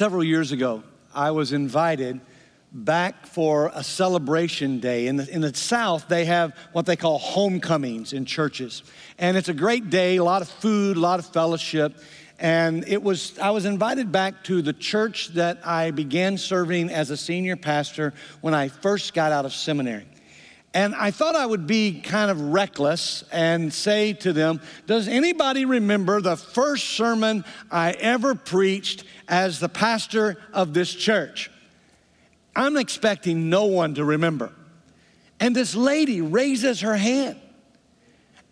several years ago, I was invited back for a celebration day. In the, in the South, they have what they call homecomings in churches. And it's a great day, a lot of food, a lot of fellowship. And it was, I was invited back to the church that I began serving as a senior pastor when I first got out of seminary. And I thought I would be kind of reckless and say to them, Does anybody remember the first sermon I ever preached as the pastor of this church? I'm expecting no one to remember. And this lady raises her hand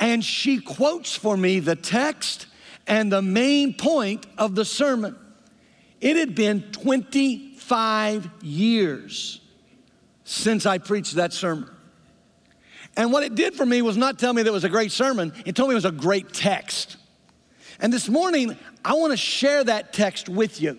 and she quotes for me the text and the main point of the sermon. It had been 25 years since I preached that sermon. And what it did for me was not tell me that it was a great sermon, it told me it was a great text. And this morning, I want to share that text with you.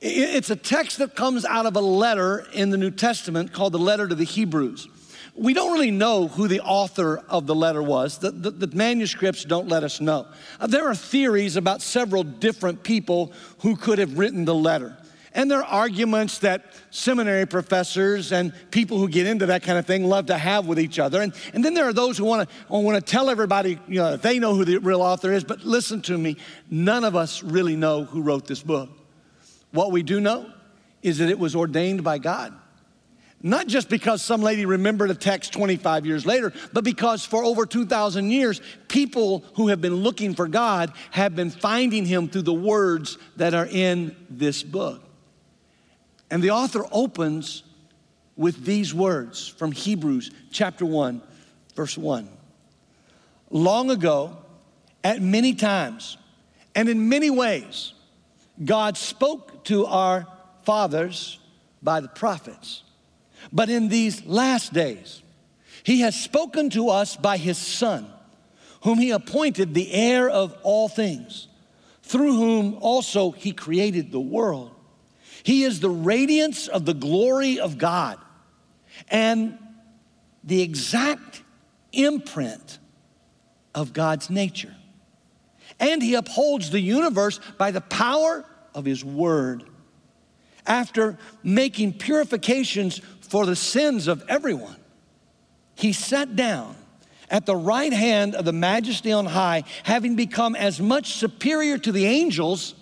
It's a text that comes out of a letter in the New Testament called the letter to the Hebrews. We don't really know who the author of the letter was. The, the, the, manuscripts don't let us know. Uh, there are theories about several different people who could have written the letter. And there are arguments that seminary professors and people who get into that kind of thing love to have with each other. And, and then there are those who want to want to tell everybody, you know, they know who the real author is. But listen to me, none of us really know who wrote this book. What we do know is that it was ordained by God. Not just because some lady remembered a text 25 years later, but because for over 2,000 years, people who have been looking for God have been finding Him through the words that are in this book. And the author opens with these words from Hebrews chapter 1, verse 1. Long ago, at many times, and in many ways, God spoke to our fathers by the prophets. But in these last days, he has spoken to us by his Son, whom he appointed the heir of all things, through whom also he created the world. He is the radiance of the glory of God and the exact imprint of God's nature. And he upholds the universe by the power of his word. After making purifications for the sins of everyone, he sat down at the right hand of the majesty on high, having become as much superior to the angels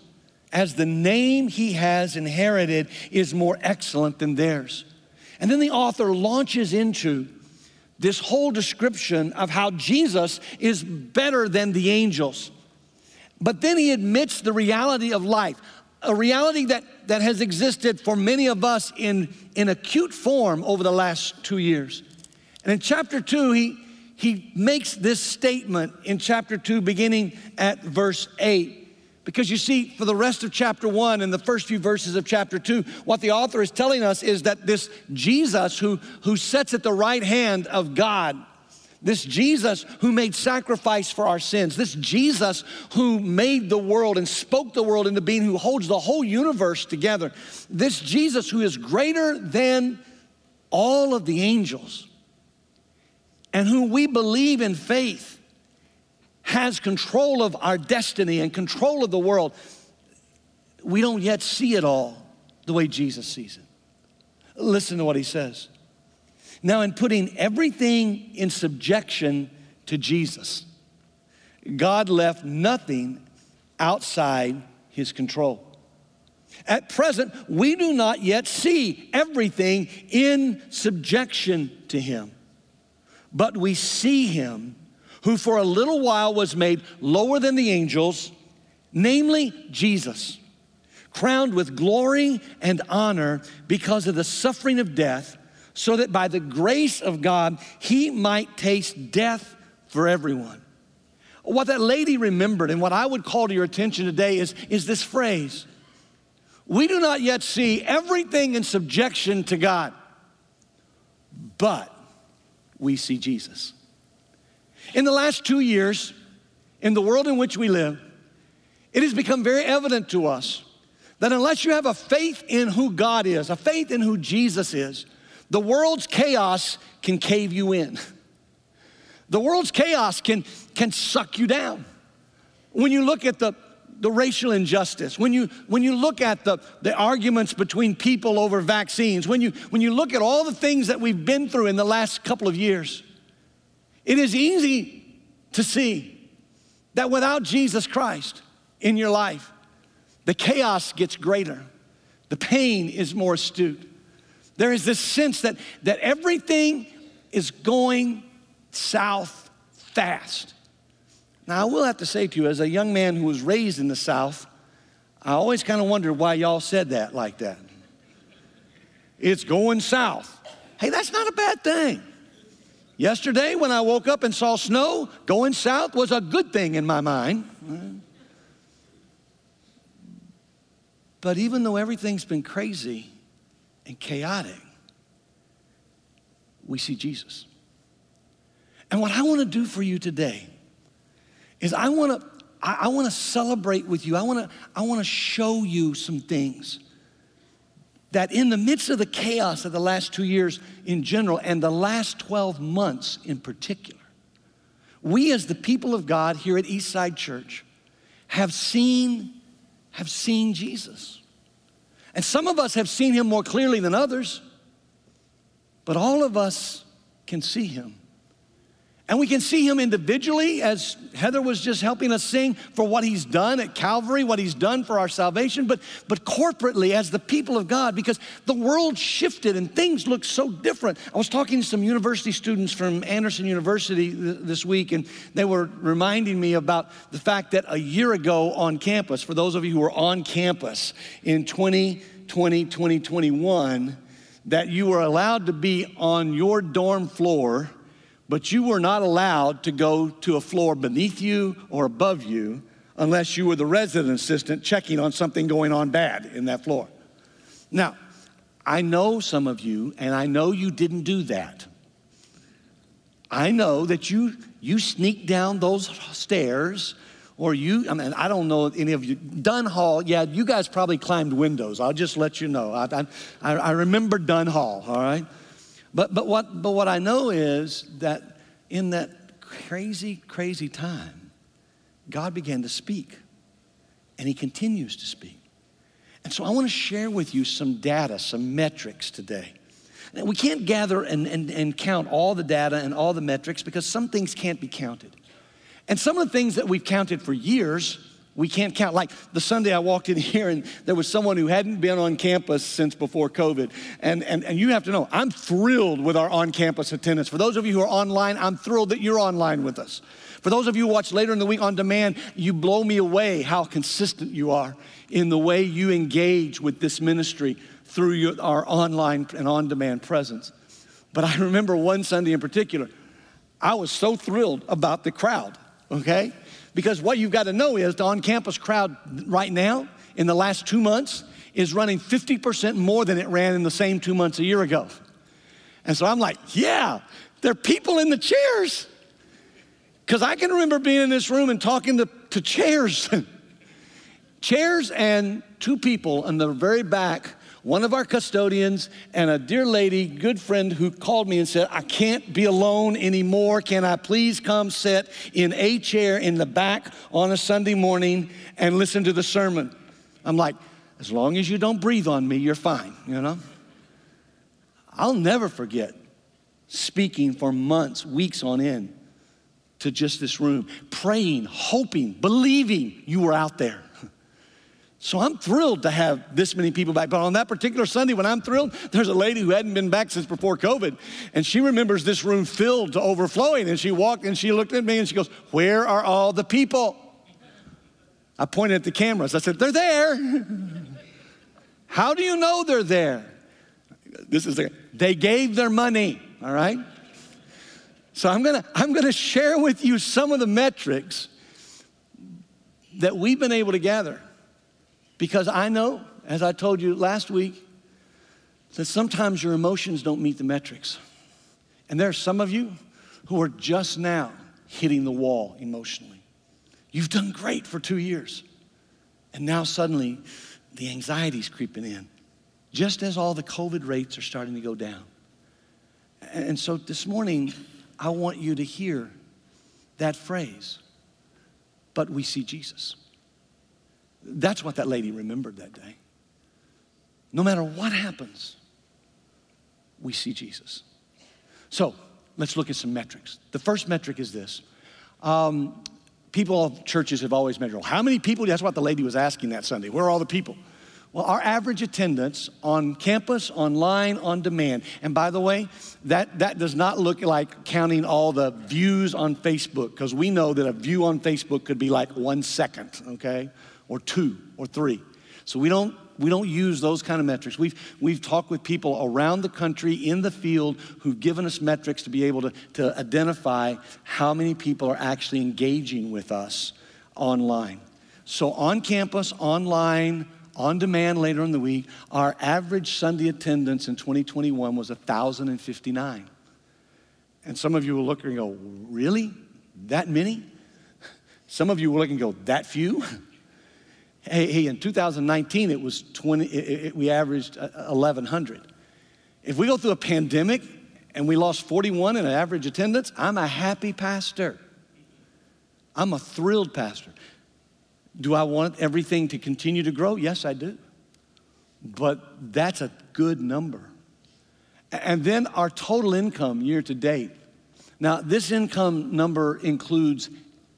as the name he has inherited is more excellent than theirs. And then the author launches into this whole description of how Jesus is better than the angels. But then he admits the reality of life a reality that, that has existed for many of us in, in acute form over the last two years. And in chapter two, he, he makes this statement in chapter two, beginning at verse eight. Because you see, for the rest of chapter one and the first few verses of chapter two, what the author is telling us is that this Jesus who, who sits at the right hand of God, this Jesus who made sacrifice for our sins, this Jesus who made the world and spoke the world into being, who holds the whole universe together, this Jesus who is greater than all of the angels and who we believe in faith has control of our destiny and control of the world. We don't yet see it all the way Jesus sees it. Listen to what he says. Now, in putting everything in subjection to Jesus, God left nothing outside his control. At present, we do not yet see everything in subjection to him, but we see him who for a little while was made lower than the angels, namely Jesus, crowned with glory and honor because of the suffering of death so that by the grace of God, he might taste death for everyone. What that lady remembered, and what I would call to your attention today, is, is this phrase We do not yet see everything in subjection to God, but we see Jesus. In the last two years, in the world in which we live, it has become very evident to us that unless you have a faith in who God is, a faith in who Jesus is, the world's chaos can cave you in. The world's chaos can, can suck you down. When you look at the, the racial injustice, when you, when you look at the, the arguments between people over vaccines, when you, when you look at all the things that we've been through in the last couple of years, it is easy to see that without Jesus Christ in your life, the chaos gets greater, the pain is more astute. There is this sense that, that everything is going south fast. Now, I will have to say to you, as a young man who was raised in the South, I always kind of wondered why y'all said that like that. It's going south. Hey, that's not a bad thing. Yesterday, when I woke up and saw snow, going south was a good thing in my mind. But even though everything's been crazy and chaotic, we see Jesus. And what I want to do for you today is I want to I, want to celebrate with you. I want to I want to show you some things that in the midst of the chaos of the last 2 years in general and the last 12 months in particular, we as the people of God here at Eastside Church have seen have seen Jesus. And some of us have seen him more clearly than others, but all of us can see him. And we can see him individually, as Heather was just helping us sing, for what he's done at Calvary, what he's done for our salvation, but, but corporately as the people of God, because the world shifted and things look so different. I was talking to some university students from Anderson University th- this week, and they were reminding me about the fact that a year ago on campus, for those of you who were on campus in 2020, 2021, that you were allowed to be on your dorm floor but you were not allowed to go to a floor beneath you or above you unless you were the resident assistant checking on something going on bad in that floor. Now, I know some of you, and I know you didn't do that. I know that you you sneaked down those stairs, or you, I mean, I don't know any of you. Dunn Hall, yeah, you guys probably climbed windows. I'll just let you know. I, I, I remember Dunn Hall, all right? But, but, what, but what I know is that in that crazy, crazy time, God began to speak, and He continues to speak. And so I want to share with you some data, some metrics today. Now, we can't gather and, and, and count all the data and all the metrics because some things can't be counted. And some of the things that we've counted for years we can't count. Like the Sunday I walked in here and there was someone who hadn't been on campus since before COVID. And, and, and you have to know, I'm thrilled with our on campus attendance. For those of you who are online, I'm thrilled that you're online with us. For those of you who watch later in the week on demand, you blow me away how consistent you are in the way you engage with this ministry through your, our online and on demand presence. But I remember one Sunday in particular, I was so thrilled about the crowd, okay? Because what you've got to know is the on campus crowd right now, in the last two months, is running 50% more than it ran in the same two months a year ago. And so I'm like, yeah, there are people in the chairs. Because I can remember being in this room and talking to, to chairs. chairs and two people in the very back one of our custodians and a dear lady, good friend, who called me and said, I can't be alone anymore. Can I please come sit in a chair in the back on a Sunday morning and listen to the sermon? I'm like, as long as you don't breathe on me, you're fine, you know? I'll never forget speaking for months, weeks on end to just this room, praying, hoping, believing you were out there. So I'm thrilled to have this many people back. But on that particular Sunday, when I'm thrilled, there's a lady who hadn't been back since before COVID, and she remembers this room filled to overflowing. And she walked and she looked at me and she goes, Where are all the people? I pointed at the cameras. I said, They're there. How do you know they're there? This is, they gave their money, all right? So I'm gonna, I'm gonna share with you some of the metrics that we've been able to gather because I know, as I told you last week, that sometimes your emotions don't meet the metrics. And there are some of you who are just now hitting the wall emotionally. You've done great for two years. And now suddenly the anxiety's creeping in, just as all the COVID rates are starting to go down. And so this morning, I want you to hear that phrase, but we see Jesus. That's what that lady remembered that day. No matter what happens, we see Jesus. So let's look at some metrics. The first metric is this. Um, people of churches have always measured, how many people? That's what the lady was asking that Sunday. Where are all the people? Well, our average attendance on campus, online, on demand, and by the way, that, that does not look like counting all the views on Facebook, because we know that a view on Facebook could be like one second, okay, or two or three. So we don't we don't use those kind of metrics. We've, we've talked with people around the country in the field who've given us metrics to be able to, to identify how many people are actually engaging with us online. So on campus, online, on demand later in the week, our average Sunday attendance in 2021 was 1,059. And some of you will look and go, Really? That many? Some of you will look and go, That few? hey, hey, in 2019, it was 20, it, it, we averaged 1,100. Uh, if we go through a pandemic and we lost 41 in average attendance, I'm a happy pastor. I'm a thrilled pastor. Do I want everything to continue to grow? Yes, I do. But that's a good number. And then our total income year to date. Now, this income number includes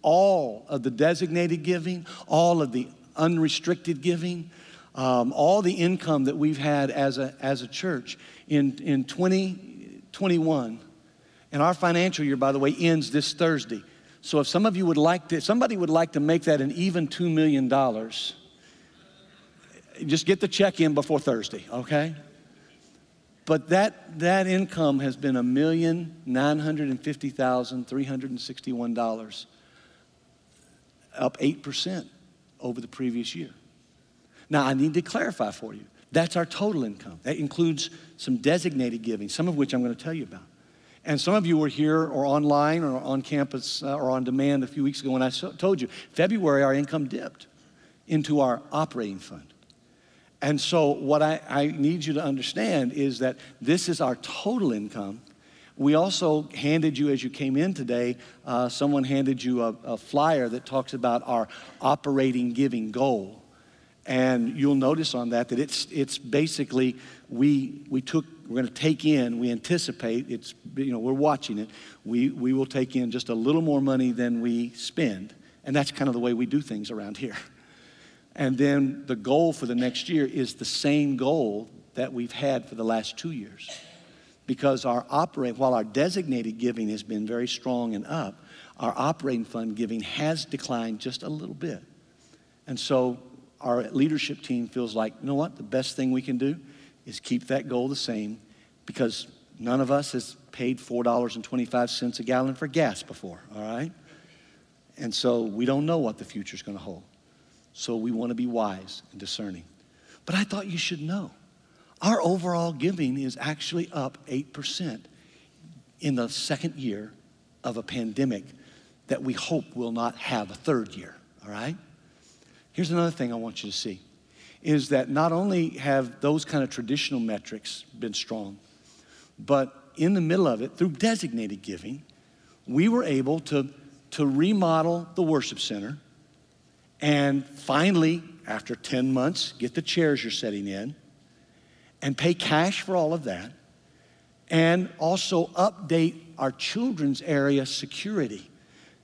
all of the designated giving, all of the unrestricted giving, um, all the income that we've had as a, as a church in, in 2021. And our financial year, by the way, ends this Thursday. So if some of you would like to, somebody would like to make that an even $2 million, just get the check in before Thursday, okay? But that, that income has been $1,950,361, up 8% over the previous year. Now, I need to clarify for you. That's our total income. That includes some designated giving, some of which I'm going to tell you about. And some of you were here or online or on campus uh, or on demand a few weeks ago when I told you, February, our income dipped into our operating fund. And so, what I, I need you to understand is that this is our total income. We also handed you, as you came in today, uh, someone handed you a, a flyer that talks about our operating giving goal. And you'll notice on that that it's, it's basically we, we took we're going to take in, we anticipate, it's, you know, we're watching it, we, we will take in just a little more money than we spend. And that's kind of the way we do things around here. And then the goal for the next year is the same goal that we've had for the last two years. Because our operate, while our designated giving has been very strong and up, our operating fund giving has declined just a little bit. And so our leadership team feels like, you know what, the best thing we can do is keep that goal the same because none of us has paid $4.25 a gallon for gas before, all right? And so we don't know what the future is going to hold. So we want to be wise and discerning. But I thought you should know our overall giving is actually up 8% in the second year of a pandemic that we hope will not have a third year, all right? Here's another thing I want you to see is that not only have those kind of traditional metrics been strong, but in the middle of it, through designated giving, we were able to, to remodel the worship center and finally, after 10 months, get the chairs you're setting in and pay cash for all of that and also update our children's area security.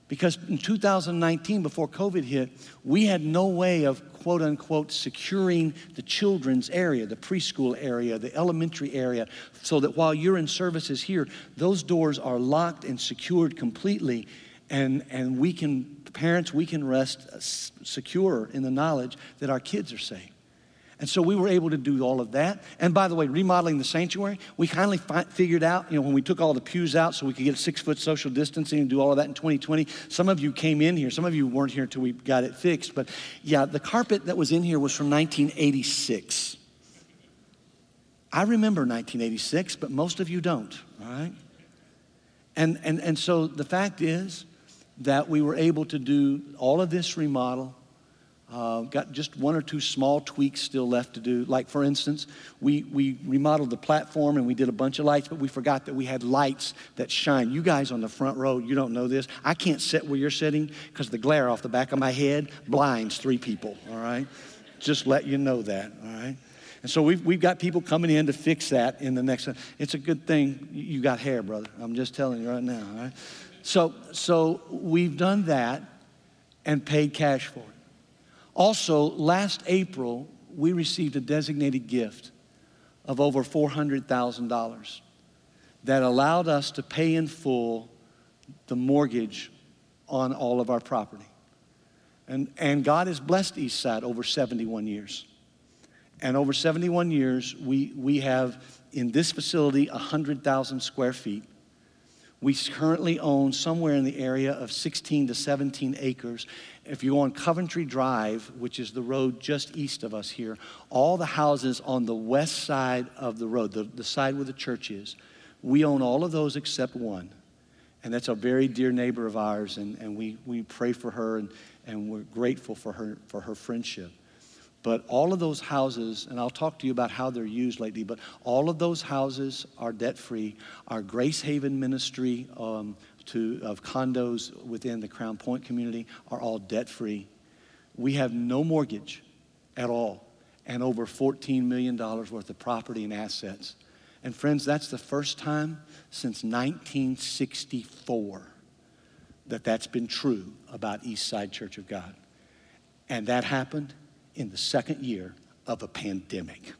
Because in 2019, before COVID hit, we had no way of quote unquote securing the children's area, the preschool area, the elementary area, so that while you're in services here, those doors are locked and secured completely. And, and we can, parents, we can rest uh, secure in the knowledge that our kids are safe. And so we were able to do all of that. And by the way, remodeling the sanctuary, we kindly fi- figured out, you know, when we took all the pews out so we could get six foot social distancing and do all of that in 2020, some of you came in here. Some of you weren't here until we got it fixed. But yeah, the carpet that was in here was from 1986. I remember 1986, but most of you don't, all right? And, and, and so the fact is that we were able to do all of this remodel Uh, got just one or two small tweaks still left to do. Like, for instance, we, we remodeled the platform and we did a bunch of lights, but we forgot that we had lights that shine. You guys on the front row, you don't know this. I can't sit where you're sitting because the glare off the back of my head blinds three people, all right? Just let you know that, all right? And so we've, we've got people coming in to fix that in the next. It's a good thing you got hair, brother. I'm just telling you right now, all right? So, so we've done that and paid cash for it. Also, last April, we received a designated gift of over $400,000 that allowed us to pay in full the mortgage on all of our property. And, and God has blessed Eastside over 71 years. And over 71 years, we, we have in this facility 100,000 square feet we currently own somewhere in the area of 16 to 17 acres. If you go on Coventry Drive, which is the road just east of us here, all the houses on the west side of the road, the, the side where the church is, we own all of those except one. And that's a very dear neighbor of ours, and, and we, we pray for her and, and we're grateful for her, for her friendship. But all of those houses, and I'll talk to you about how they're used lately, but all of those houses are debt free. Our Grace Haven ministry um, to, of condos within the Crown Point community are all debt free. We have no mortgage at all and over $14 million worth of property and assets. And friends, that's the first time since 1964 that that's been true about East Side Church of God. And that happened in the second year of a pandemic.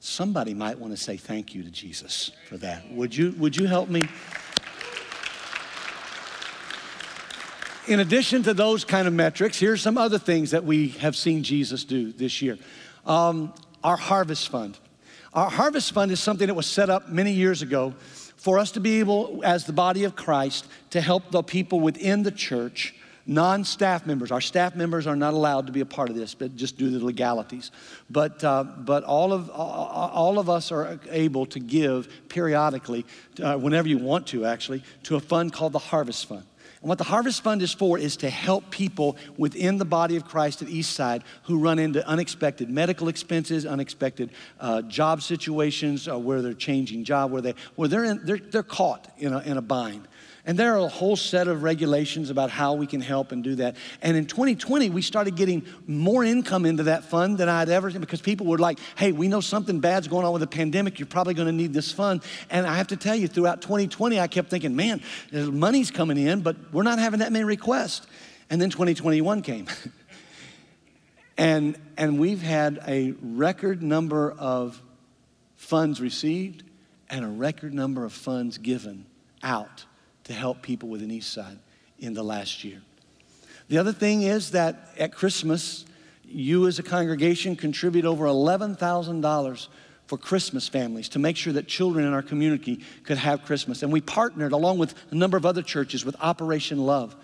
Somebody might want to say thank you to Jesus for that. Would you, would you help me? In addition to those kind of metrics, here's some other things that we have seen Jesus do this year. Um, our harvest fund. Our harvest fund is something that was set up many years ago for us to be able, as the body of Christ, to help the people within the church non staff members. Our staff members are not allowed to be a part of this, but just due to the legalities. But, uh, but all, of, all of us are able to give periodically, uh, whenever you want to actually, to a fund called the Harvest Fund. And what the Harvest Fund is for is to help people within the body of Christ at Eastside who run into unexpected medical expenses, unexpected uh, job situations, uh, where they're changing job, where, they, where they're, in, they're, they're caught in a, in a bind. And there are a whole set of regulations about how we can help and do that. And in 2020, we started getting more income into that fund than I'd ever seen because people were like, hey, we know something bad's going on with the pandemic. You're probably going to need this fund. And I have to tell you, throughout 2020, I kept thinking, man, money's coming in, but we're not having that many requests. And then 2021 came. and, and we've had a record number of funds received and a record number of funds given out to help people with an East Side in the last year. The other thing is that at Christmas, you as a congregation contribute over $11,000 for Christmas families to make sure that children in our community could have Christmas. And we partnered along with a number of other churches with Operation Love.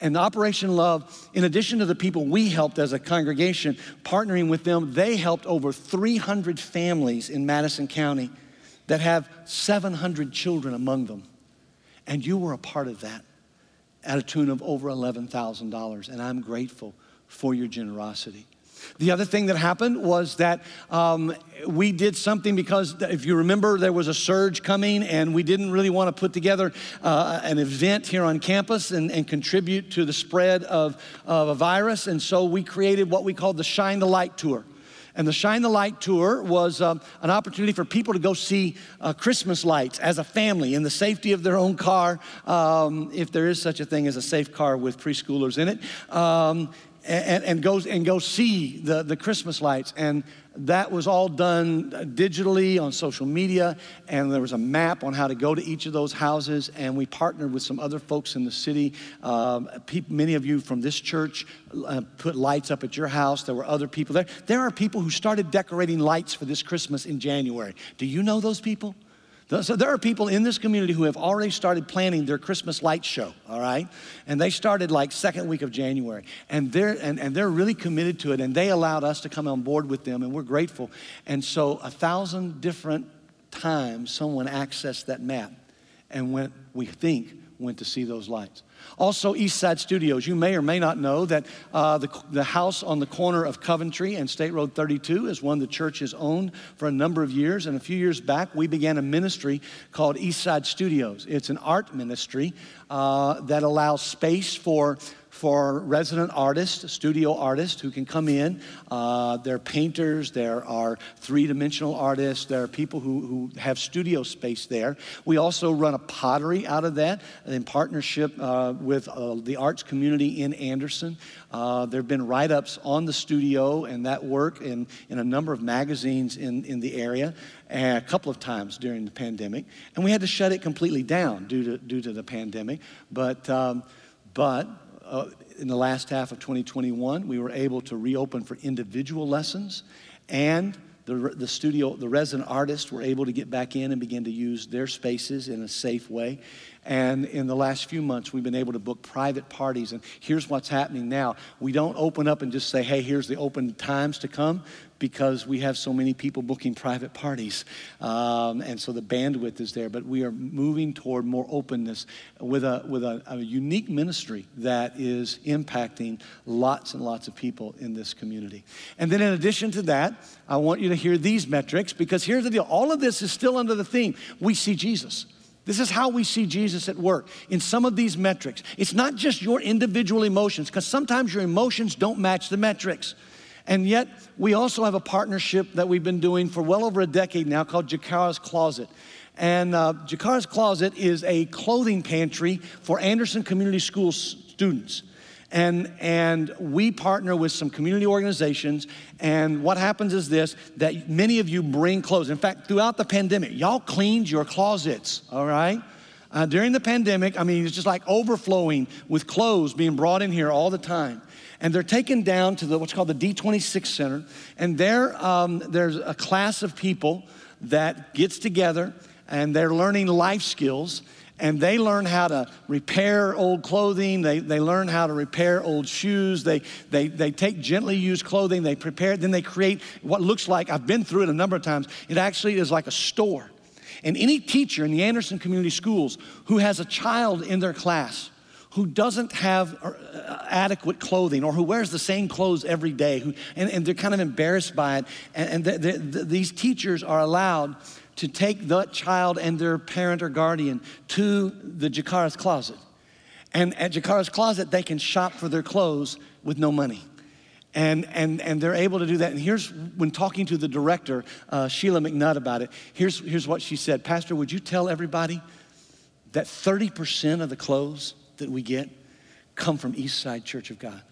And Operation Love, in addition to the people we helped as a congregation, partnering with them, they helped over 300 families in Madison County that have 700 children among them. And you were a part of that at a tune of over $11,000. And I'm grateful for your generosity. The other thing that happened was that um, we did something because, if you remember, there was a surge coming, and we didn't really want to put together uh, an event here on campus and, and contribute to the spread of, of a virus. And so we created what we called the Shine the Light Tour. And the Shine the Light tour was um, an opportunity for people to go see uh, Christmas lights as a family in the safety of their own car, um, if there is such a thing as a safe car with preschoolers in it. Um, and, and, go, and go see the, the Christmas lights. And that was all done digitally on social media, and there was a map on how to go to each of those houses. And we partnered with some other folks in the city. Um, many of you from this church uh, put lights up at your house. There were other people there. There are people who started decorating lights for this Christmas in January. Do you know those people? So there are people in this community who have already started planning their Christmas light show, all right? And they started like second week of January. And they're, and, and they're really committed to it. And they allowed us to come on board with them, and we're grateful. And so a thousand different times someone accessed that map and went, we think, went to see those lights. Also, East Side Studios. You may or may not know that uh, the, the house on the corner of Coventry and State Road 32 is one the church has owned for a number of years. And a few years back, we began a ministry called East Side Studios. It's an art ministry uh, that allows space for for resident artists, studio artists who can come in. Uh, there are painters, there are three dimensional artists, there are people who, who have studio space there. We also run a pottery out of that in partnership uh, with uh, the arts community in Anderson. Uh, there have been write ups on the studio and that work in, in a number of magazines in, in the area a couple of times during the pandemic. And we had to shut it completely down due to, due to the pandemic. But, um, but uh, in the last half of 2021, we were able to reopen for individual lessons and the, the studio, the resident artists were able to get back in and begin to use their spaces in a safe way. And in the last few months, we've been able to book private parties. And here's what's happening now. We don't open up and just say, hey, here's the open times to come because we have so many people booking private parties. Um, and so the bandwidth is there. But we are moving toward more openness with, a, with a, a unique ministry that is impacting lots and lots of people in this community. And then, in addition to that, I want you to hear these metrics because here's the deal all of this is still under the theme we see Jesus. This is how we see Jesus at work in some of these metrics. It's not just your individual emotions, because sometimes your emotions don't match the metrics. And yet, we also have a partnership that we've been doing for well over a decade now called Jakara's Closet. And uh, Jakara's Closet is a clothing pantry for Anderson Community School students. And, and we partner with some community organizations. And what happens is this that many of you bring clothes. In fact, throughout the pandemic, y'all cleaned your closets, all right? Uh, during the pandemic, I mean, it's just like overflowing with clothes being brought in here all the time. And they're taken down to the, what's called the D26 Center. And there, um, there's a class of people that gets together and they're learning life skills and they learn how to repair old clothing. They, they learn how to repair old shoes. They, they, they take gently used clothing, they prepare it, then they create what looks like, I've been through it a number of times, it actually is like a store. And any teacher in the Anderson Community Schools who has a child in their class who doesn't have uh, adequate clothing or who wears the same clothes every day, who, and, and they're kind of embarrassed by it, and, and these teachers are allowed to take that child and their parent or guardian to the Jakara's closet. And at Jakara's closet, they can shop for their clothes with no money. And, and, and they're able to do that. And here's when talking to the director, uh, Sheila McNutt, about it, here's, here's what she said Pastor, would you tell everybody that 30% of the clothes that we get come from Eastside Church of God?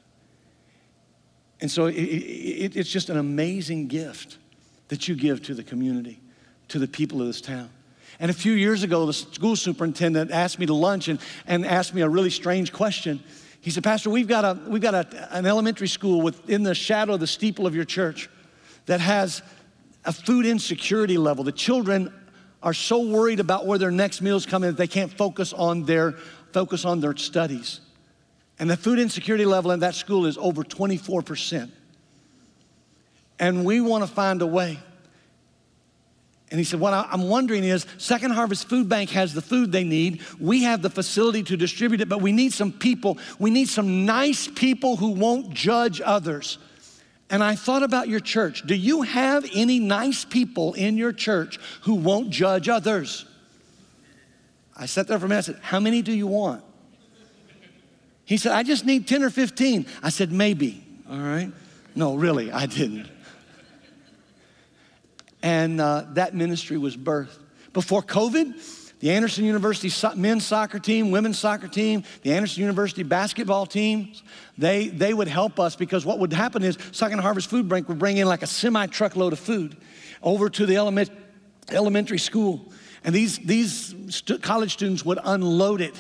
And so it, it, it's just an amazing gift that you give to the community to the people of this town. And a few years ago, the school superintendent asked me to lunch and, and asked me a really strange question. He said, Pastor, we've got, a, we've got a, an elementary school within the shadow of the steeple of your church that has a food insecurity level. The children are so worried about where their next meals come in that they can't focus on their, focus on their studies. And the food insecurity level in that school is over 24%. And we want to find a way and he said, What I'm wondering is Second Harvest Food Bank has the food they need. We have the facility to distribute it, but we need some people. We need some nice people who won't judge others. And I thought about your church. Do you have any nice people in your church who won't judge others? I sat there for a minute. I said, How many do you want? He said, I just need 10 or 15. I said, Maybe. All right. No, really, I didn't and uh, that ministry was birthed. Before COVID, the Anderson University men's soccer team, women's soccer team, the Anderson University basketball teams, they, they would help us because what would happen is Second Harvest Food Bank would bring in like a semi truckload of food over to the element, elementary school. And these, these college students would unload it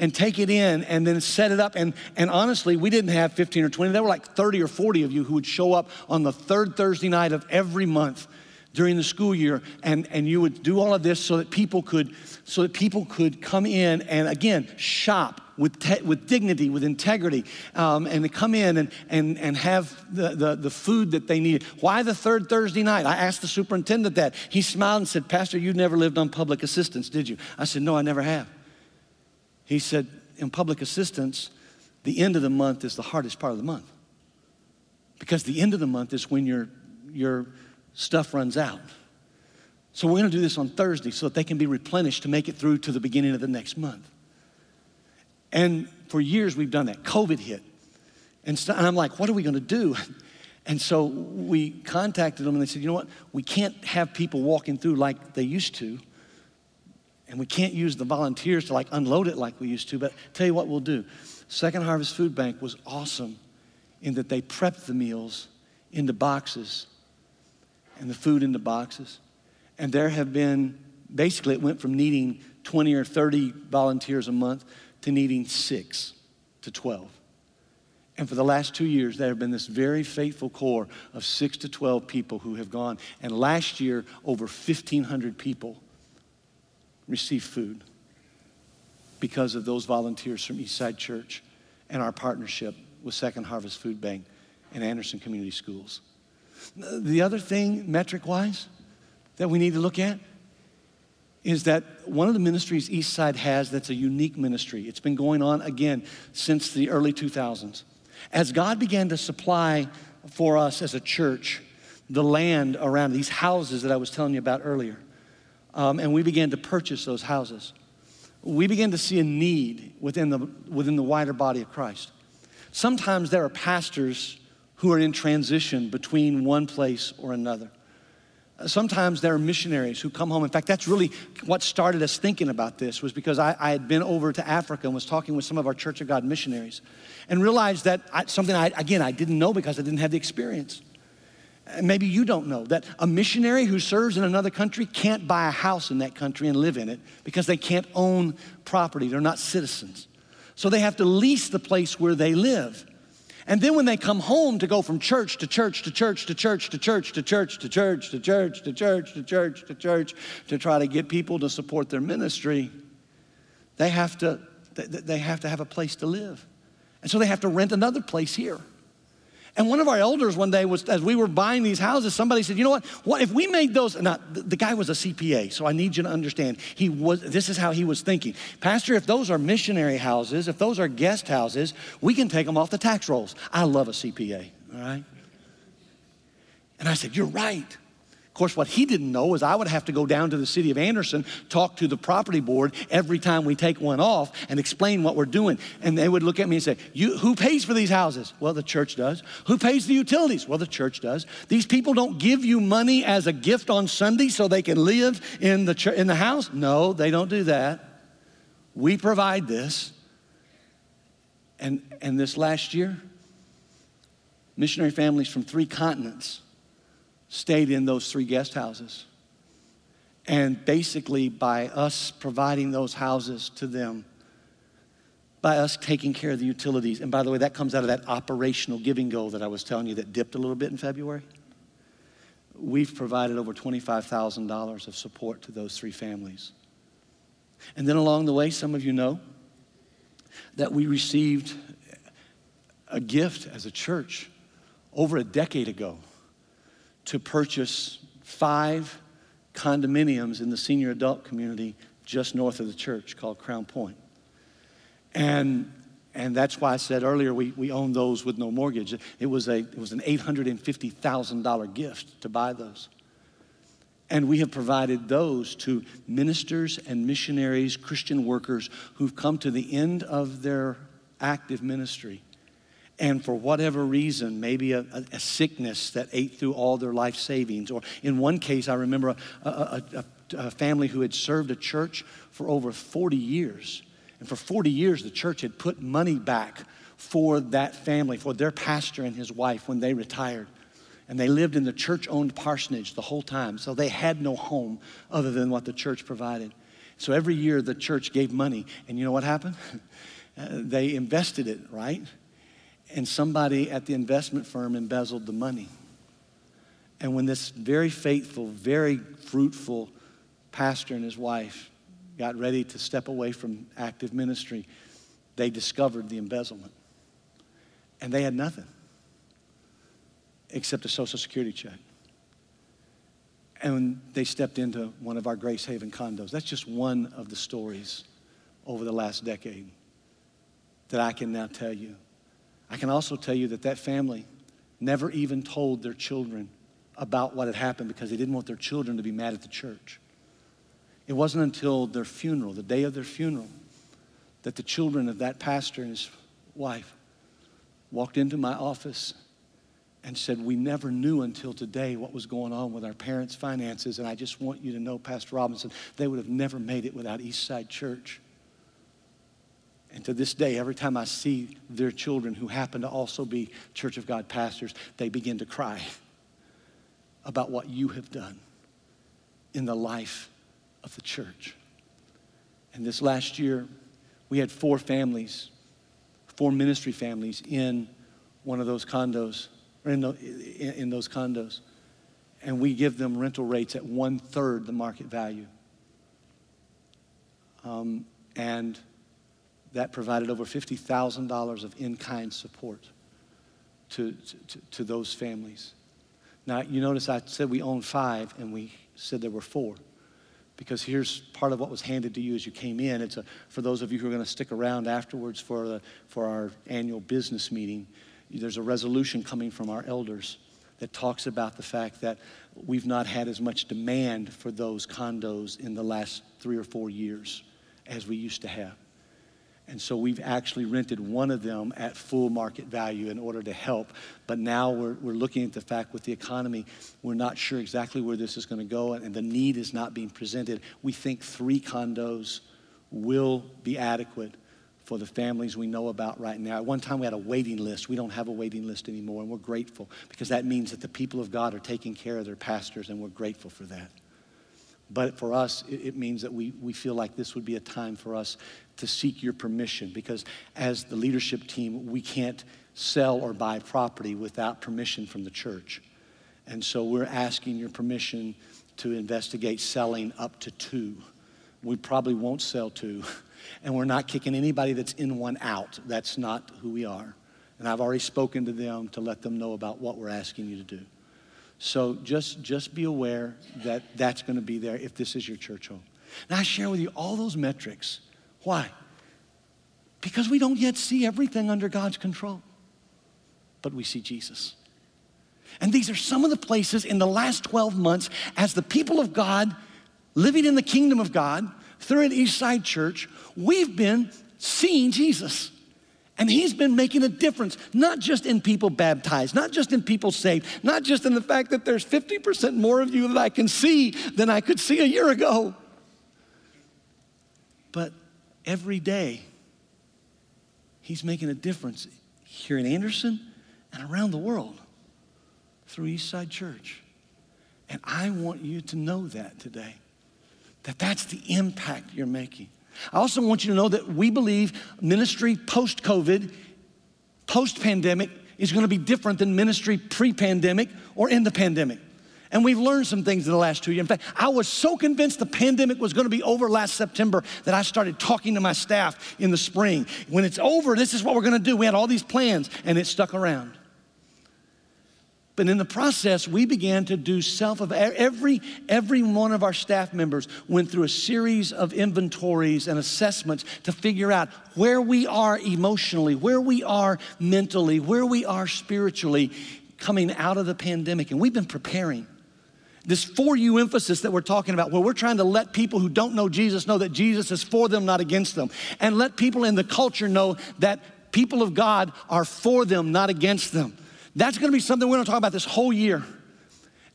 and take it in and then set it up. And, and honestly, we didn't have 15 or 20. There were like 30 or 40 of you who would show up on the third Thursday night of every month during the school year and, and you would do all of this so that people could so that people could come in and again shop with, te- with dignity with integrity um, and to come in and, and, and have the, the, the food that they needed. Why the third thursday night? I asked the superintendent that. He smiled and said pastor you never lived on public assistance did you? I said no i never have. He said, in public assistance, the end of the month is the hardest part of the month. Because the end of the month is when your, your stuff runs out. So we're going to do this on Thursday so that they can be replenished to make it through to the beginning of the next month. And for years we've done that. COVID hit. And, so, and I'm like, what are we going to do? And so we contacted them and they said, you know what? We can't have people walking through like they used to. And we can't use the volunteers to like unload it like we used to. But tell you what we'll do. Second Harvest Food Bank was awesome in that they prepped the meals into boxes and the food in the boxes. And there have been, basically, it went from needing 20 or 30 volunteers a month to needing six to 12. And for the last two years, there have been this very faithful core of six to 12 people who have gone. And last year, over 1,500 people received food because of those volunteers from Eastside Church and our partnership with Second Harvest Food Bank and Anderson Community Schools. The other thing, metric wise, that we need to look at is that one of the ministries Eastside has that's a unique ministry. It's been going on again since the early 2000s. As God began to supply for us as a church the land around these houses that I was telling you about earlier, um, and we began to purchase those houses, we began to see a need within the, within the wider body of Christ. Sometimes there are pastors who are in transition between one place or another. Uh, sometimes there are missionaries who come home. In fact, that's really what started us thinking about this was because I, I had been over to Africa and was talking with some of our Church of God missionaries and realized that I, something I, again, I didn't know because I didn't have the experience. And maybe you don't know that a missionary who serves in another country can't buy a house in that country and live in it because they can't own property. They're not citizens. So they have to lease the place where they live. And then when they come home to go from church to church to church to church to church to church to church to church to church to church to church to try to get people to support their ministry, they have to, they have to have a place to live. And so they have to rent another place here. And one of our elders one day was, as we were buying these houses, somebody said, you know what, what if we made those, now the, the guy was a CPA, so I need you to understand, he was, this is how he was thinking. Pastor, if those are missionary houses, if those are guest houses, we can take them off the tax rolls. I love a CPA, all right? And I said, you're right course, what he didn't know was I would have to go down to the city of Anderson, talk to the property board every time we take one off and explain what we're doing. And they would look at me and say, Who pays for these houses? Well, the church does. Who pays the utilities? Well, the church does. These people don't give you money as a gift on Sunday so they can live in the, ch- in the house? No, they don't do that. We provide this. And, and this last year, missionary families from three continents stayed in those three guest houses. And basically, by us providing those houses to them, by us taking care of the utilities, and by the way, that comes out of that operational giving goal that I was telling you that dipped a little bit in February. We've provided over $25,000 of support to those three families. And then along the way, some of you know that we received a gift as a church over a decade ago to purchase five condominiums in the senior adult community just north of the church called Crown Point. And, and that's why I said earlier we, we own those with no mortgage. It was, a, it was an $850,000 gift to buy those. And we have provided those to ministers and missionaries, Christian workers who've come to the end of their active ministry and for whatever reason, maybe a, a, sickness that ate through all their life savings. Or in one case, I remember a, a, a family who had served a church for over 40 years. And for 40 years, the church had put money back for that family, for their pastor and his wife when they retired. And they lived in the church owned parsonage the whole time. So they had no home other than what the church provided. So every year the church gave money. And you know what happened? they invested it, right? And somebody at the investment firm embezzled the money. And when this very faithful, very fruitful pastor and his wife got ready to step away from active ministry, they discovered the embezzlement. And they had nothing except a Social Security check. And they stepped into one of our Grace Haven condos. That's just one of the stories over the last decade that I can now tell you. I can also tell you that that family never even told their children about what had happened because they didn't want their children to be mad at the church. It wasn't until their funeral, the day of their funeral, that the children of that pastor and his wife walked into my office and said, We never knew until today what was going on with our parents' finances. And I just want you to know, Pastor Robinson, they would have never made it without Eastside Church. And to this day, every time I see their children who happen to also be Church of God pastors, they begin to cry about what you have done in the life of the church. And this last year, we had four families, four ministry families in one of those condos, or in, the, in those condos. And we give them rental rates at one third the market value. Um, and that provided over $50,000 of in kind support to, to, to those families. Now, you notice I said we own five, and we said there were four. Because here's part of what was handed to you as you came in. It's a, for those of you who are going to stick around afterwards for, the, for our annual business meeting, there's a resolution coming from our elders that talks about the fact that we've not had as much demand for those condos in the last three or four years as we used to have. And so we've actually rented one of them at full market value in order to help. But now we're, we're looking at the fact with the economy, we're not sure exactly where this is going to go, and the need is not being presented. We think three condos will be adequate for the families we know about right now. At one time, we had a waiting list. We don't have a waiting list anymore, and we're grateful because that means that the people of God are taking care of their pastors, and we're grateful for that. But for us, it, it means that we, we feel like this would be a time for us to seek your permission because as the leadership team, we can't sell or buy property without permission from the church. And so we're asking your permission to investigate selling up to two. We probably won't sell two. And we're not kicking anybody that's in one out. That's not who we are. And I've already spoken to them to let them know about what we're asking you to do. So just, just be aware that that's going to be there if this is your church home. Now, I share with you all those metrics. Why? Because we don't yet see everything under God's control, but we see Jesus. And these are some of the places in the last 12 months as the people of God living in the kingdom of God through an Eastside Church, we've been seeing Jesus. And he's been making a difference, not just in people baptized, not just in people saved, not just in the fact that there's 50% more of you that I can see than I could see a year ago. But every day, he's making a difference here in Anderson and around the world through Eastside Church. And I want you to know that today, that that's the impact you're making. I also want you to know that we believe ministry post COVID, post pandemic, is going to be different than ministry pre pandemic or in the pandemic. And we've learned some things in the last two years. In fact, I was so convinced the pandemic was going to be over last September that I started talking to my staff in the spring. When it's over, this is what we're going to do. We had all these plans, and it stuck around. But in the process, we began to do self of every every one of our staff members went through a series of inventories and assessments to figure out where we are emotionally, where we are mentally, where we are spiritually coming out of the pandemic. And we've been preparing. This for you emphasis that we're talking about, where we're trying to let people who don't know Jesus know that Jesus is for them, not against them, and let people in the culture know that people of God are for them, not against them. That's gonna be something we're gonna talk about this whole year.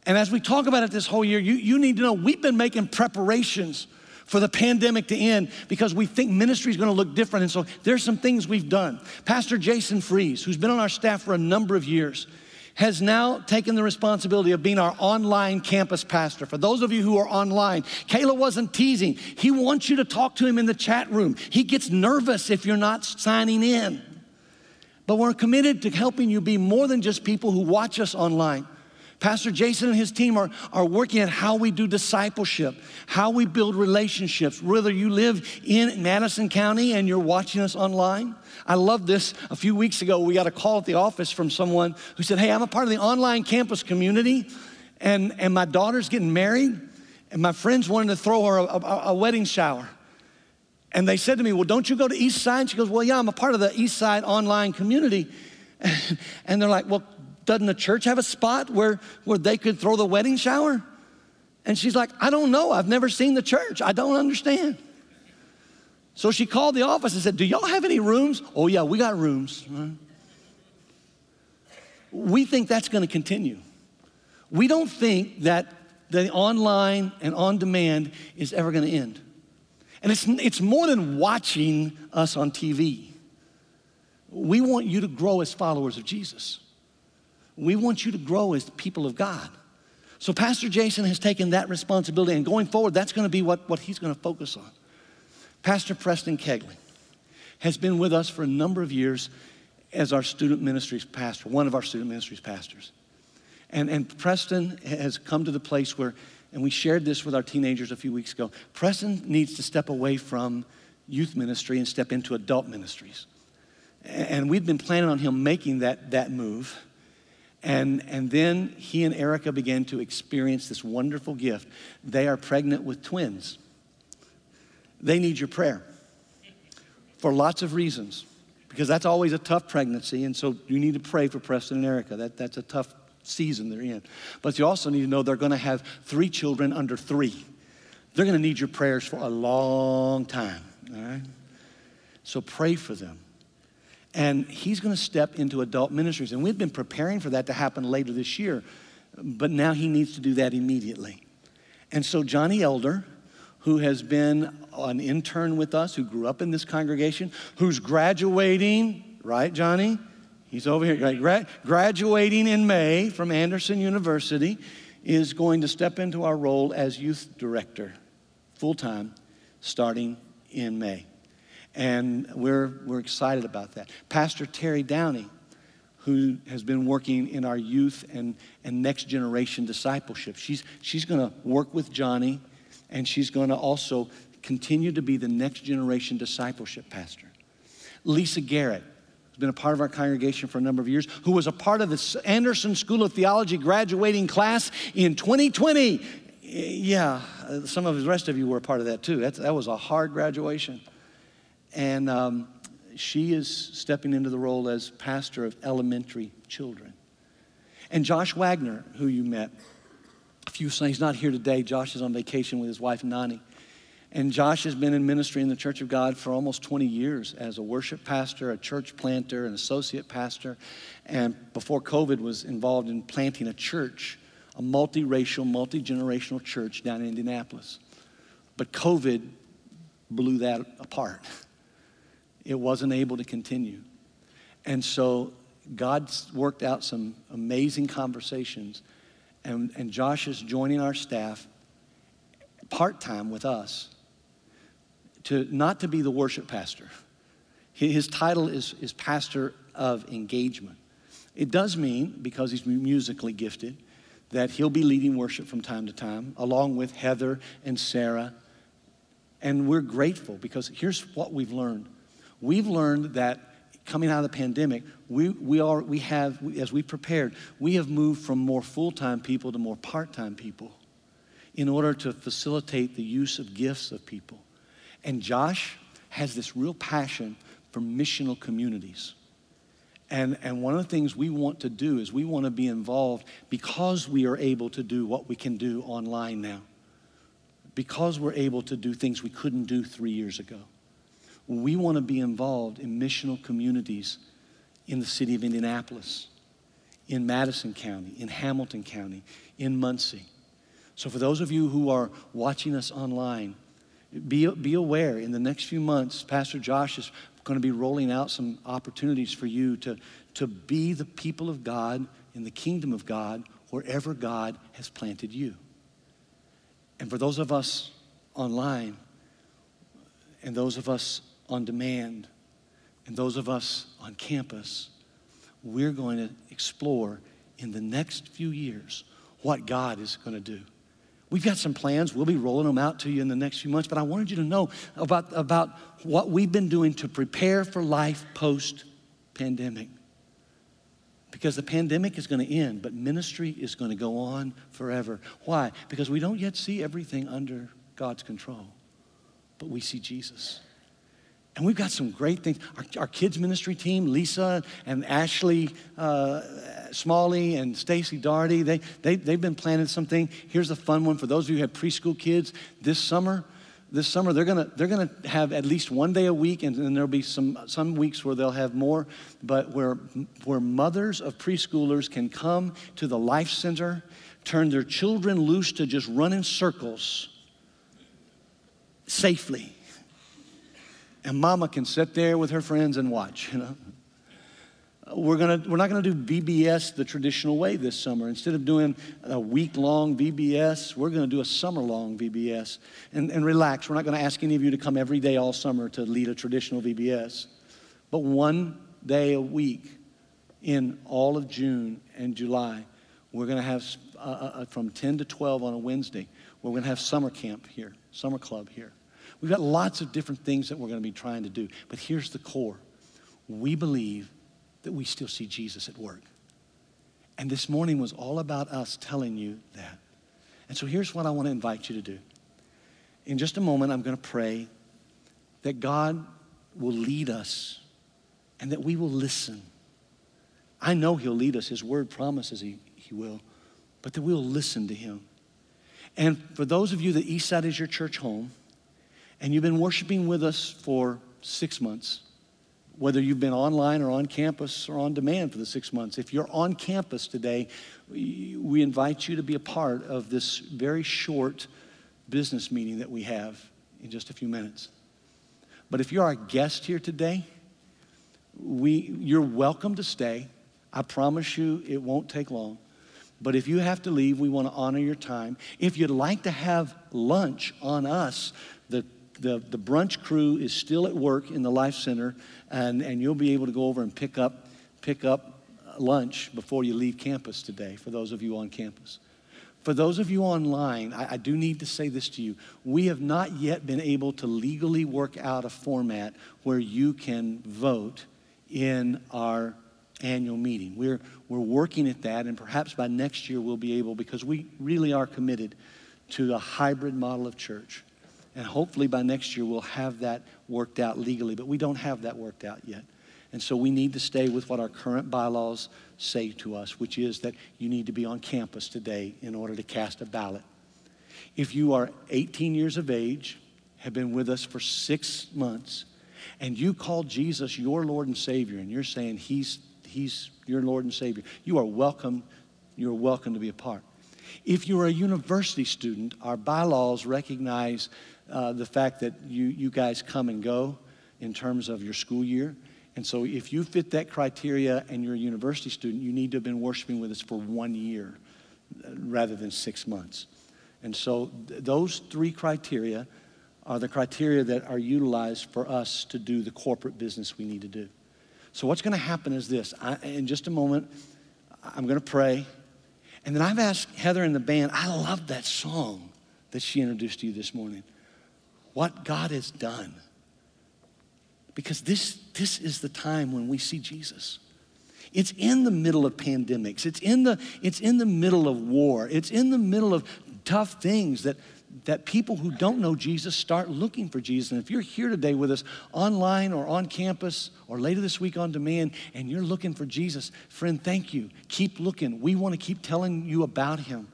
And as we talk about it this whole year, you, you need to know we've been making preparations for the pandemic to end because we think ministry is going to look different. And so there's some things we've done. Pastor Jason Fries, who's been on our staff for a number of years, has now taken the responsibility of being our online campus pastor. For those of you who are online, Kayla wasn't teasing. He wants you to talk to him in the chat room. He gets nervous if you're not signing in. But we're committed to helping you be more than just people who watch us online. Pastor Jason and his team are, are working at how we do discipleship, how we build relationships, whether you live in Madison County and you're watching us online. I love this. A few weeks ago, we got a call at the office from someone who said, Hey, I'm a part of the online campus community, and, and my daughter's getting married, and my friends wanted to throw her a, a, a wedding shower. And they said to me, Well, don't you go to Eastside? She goes, Well, yeah, I'm a part of the Eastside online community. And they're like, Well, doesn't the church have a spot where, where they could throw the wedding shower? And she's like, I don't know. I've never seen the church. I don't understand. So she called the office and said, Do y'all have any rooms? Oh, yeah, we got rooms. We think that's going to continue. We don't think that the online and on demand is ever going to end. And it's, it's more than watching us on TV. We want you to grow as followers of Jesus. We want you to grow as people of God. So, Pastor Jason has taken that responsibility, and going forward, that's going to be what, what he's going to focus on. Pastor Preston Kegley has been with us for a number of years as our student ministries pastor, one of our student ministries pastors. And, and Preston has come to the place where, and we shared this with our teenagers a few weeks ago, Preston needs to step away from youth ministry and step into adult ministries. And we've been planning on him making that, that move. And, and then he and Erica began to experience this wonderful gift. They are pregnant with twins they need your prayer for lots of reasons because that's always a tough pregnancy. And so you need to pray for Preston and Erica. That, that's a tough season they're in. But you also need to know they're going to have three children under three. They're going to need your prayers for a long time. All right? So pray for them. And he's going to step into adult ministries. And we've been preparing for that to happen later this year. But now he needs to do that immediately. And so Johnny Elder, who has been an intern with us, who grew up in this congregation, who's graduating, right, Johnny? He's over here, right? graduating in May from Anderson University, is going to step into our role as youth director, full time, starting in May. And we're, we're excited about that. Pastor Terry Downey, who has been working in our youth and, and next generation discipleship, she's, she's going to work with Johnny and she's going to also continue to be the next generation discipleship pastor. Lisa Garrett has been a part of our congregation for a number of years, who was a part of the Anderson School of Theology graduating class in 2020. Yeah, some of the rest of you were a part of that too. That was a hard graduation. And um, she is stepping into the role as pastor of elementary children. And Josh Wagner, who you met, a few He's not here today. Josh is on vacation with his wife, Nani. And Josh has been in ministry in the Church of God for almost 20 years as a worship pastor, a church planter, an associate pastor, and before COVID was involved in planting a church, a multiracial, multi-generational church down in Indianapolis. But COVID blew that apart. It wasn't able to continue. And so God worked out some amazing conversations and, and Josh is joining our staff part time with us to not to be the worship pastor. His title is, is pastor of engagement. It does mean, because he's musically gifted, that he'll be leading worship from time to time, along with Heather and Sarah. And we're grateful because here's what we've learned. We've learned that coming out of the pandemic, we, we, are, we have, as we prepared, we have moved from more full time people to more part time people in order to facilitate the use of gifts of people. And Josh has this real passion for missional communities. And, and one of the things we want to do is we want to be involved because we are able to do what we can do online now, because we're able to do things we couldn't do three years ago. We want to be involved in missional communities in the city of Indianapolis, in Madison County, in Hamilton County, in Muncie. So, for those of you who are watching us online, be, be aware in the next few months, Pastor Josh is going to be rolling out some opportunities for you to, to be the people of God in the kingdom of God wherever God has planted you. And for those of us online and those of us on demand, and those of us on campus, we're going to explore in the next few years what God is going to do. We've got some plans. We'll be rolling them out to you in the next few months, but I wanted you to know about, about what we've been doing to prepare for life post pandemic. Because the pandemic is going to end, but ministry is going to go on forever. Why? Because we don't yet see everything under God's control, but we see Jesus. And we've got some great things. Our, our kids' ministry team, Lisa and Ashley uh, Smalley and Stacy Darty, they, they, they've been planning something. Here's a fun one for those of you who have preschool kids. This summer, this summer they're gonna, they're gonna have at least one day a week, and then there'll be some, some weeks where they'll have more, but where, where mothers of preschoolers can come to the Life Center, turn their children loose to just run in circles safely and mama can sit there with her friends and watch, you know. We're, gonna, we're not going to do VBS the traditional way this summer. Instead of doing a week long VBS, we're going to do a summer long VBS. And, and relax, we're not going to ask any of you to come every day all summer to lead a traditional VBS. But one day a week in all of June and July, we're going to have uh, uh, uh, from 10 to 12 on a Wednesday, we're going to have summer camp here, summer club here. We've got lots of different things that we're going to be trying to do. But here's the core we believe that we still see Jesus at work. And this morning was all about us telling you that. And so here's what I want to invite you to do. In just a moment, I'm going to pray that God will lead us and that we will listen. I know He'll lead us. His word promises He, he will, but that we'll listen to Him. And for those of you that Eastside is your church home, and you've been worshiping with us for six months, whether you've been online or on campus or on demand for the six months. If you're on campus today, we invite you to be a part of this very short business meeting that we have in just a few minutes. But if you're our guest here today, we, you're welcome to stay. I promise you it won't take long. But if you have to leave, we want to honor your time. If you'd like to have lunch on us, the the, the brunch crew is still at work in the Life Center, and, and you'll be able to go over and pick up, pick up uh, lunch before you leave campus today, for those of you on campus. For those of you online, I, I, do need to say this to you. We have not yet been able to legally work out a format where you can vote in our annual meeting. We're, we're working at that, and perhaps by next year we'll be able, because we really are committed to a hybrid model of church and hopefully by next year, we'll have that worked out legally, but we don't have that worked out yet. And so we need to stay with what our current bylaws say to us, which is that you need to be on campus today in order to cast a ballot. If you are 18 years of age, have been with us for six months, and you call Jesus your Lord and Savior, and you're saying He's, he's your Lord and Savior, you are welcome. You're welcome to be a part. If you're a university student, our bylaws recognize uh, the fact that you, you guys come and go in terms of your school year. And so if you fit that criteria and you're a university student, you need to have been worshiping with us for one year uh, rather than six months. And so th- those three criteria are the criteria that are utilized for us to do the corporate business we need to do. So what's going to happen is this. I, in just a moment, I'm going to pray. And then I've asked Heather and the band, I love that song that she introduced to you this morning what God has done. Because this, this is the time when we see Jesus. It's in the middle of pandemics. It's in the, it's in the middle of war. It's in the middle of tough things that, that people who don't know Jesus start looking for Jesus. And if you're here today with us online or on campus or later this week on demand and you're looking for Jesus, friend, thank you. Keep looking. We want to keep telling you about him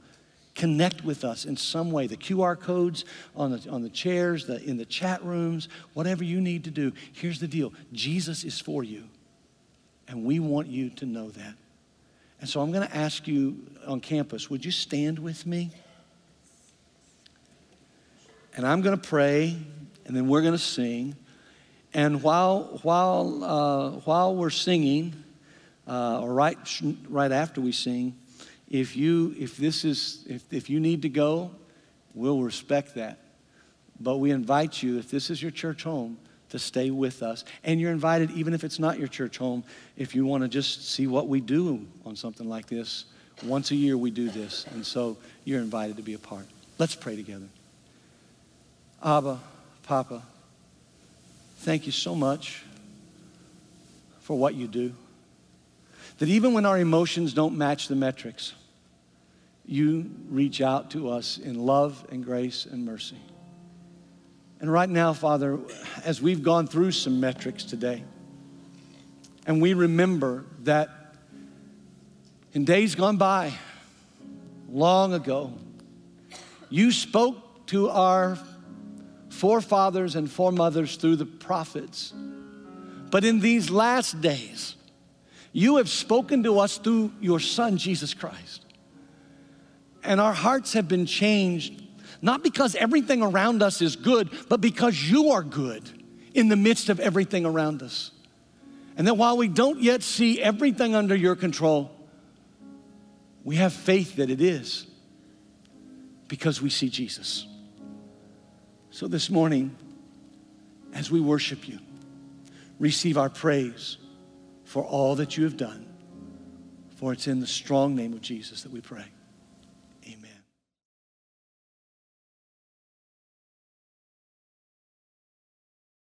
connect with us in some way. The QR codes on the, on the chairs, the, in the chat rooms, whatever you need to do. Here's the deal Jesus is for you, and we want you to know that. And so I'm going to ask you on campus would you stand with me? And I'm going to pray, and then we're going to sing. And while, while, uh, while we're singing, uh, or right, right after we sing, if you if this is if, if you need to go we'll respect that. But we invite you if this is your church home to stay with us. And you're invited even if it's not your church home if you want to just see what we do on something like this. Once a year we do this. And so you're invited to be a part. Let's pray together. Abba papa thank you so much for what you do. That even when our emotions don't match the metrics you reach out to us in love and grace and mercy. And right now, Father, as we've gone through some metrics today, and we remember that in days gone by, long ago, you spoke to our forefathers and foremothers through the prophets. But in these last days, you have spoken to us through your Son, Jesus Christ. And our hearts have been changed, not because everything around us is good, but because you are good in the midst of everything around us. And that while we don't yet see everything under your control, we have faith that it is because we see Jesus. So this morning, as we worship you, receive our praise for all that you have done. For it's in the strong name of Jesus that we pray.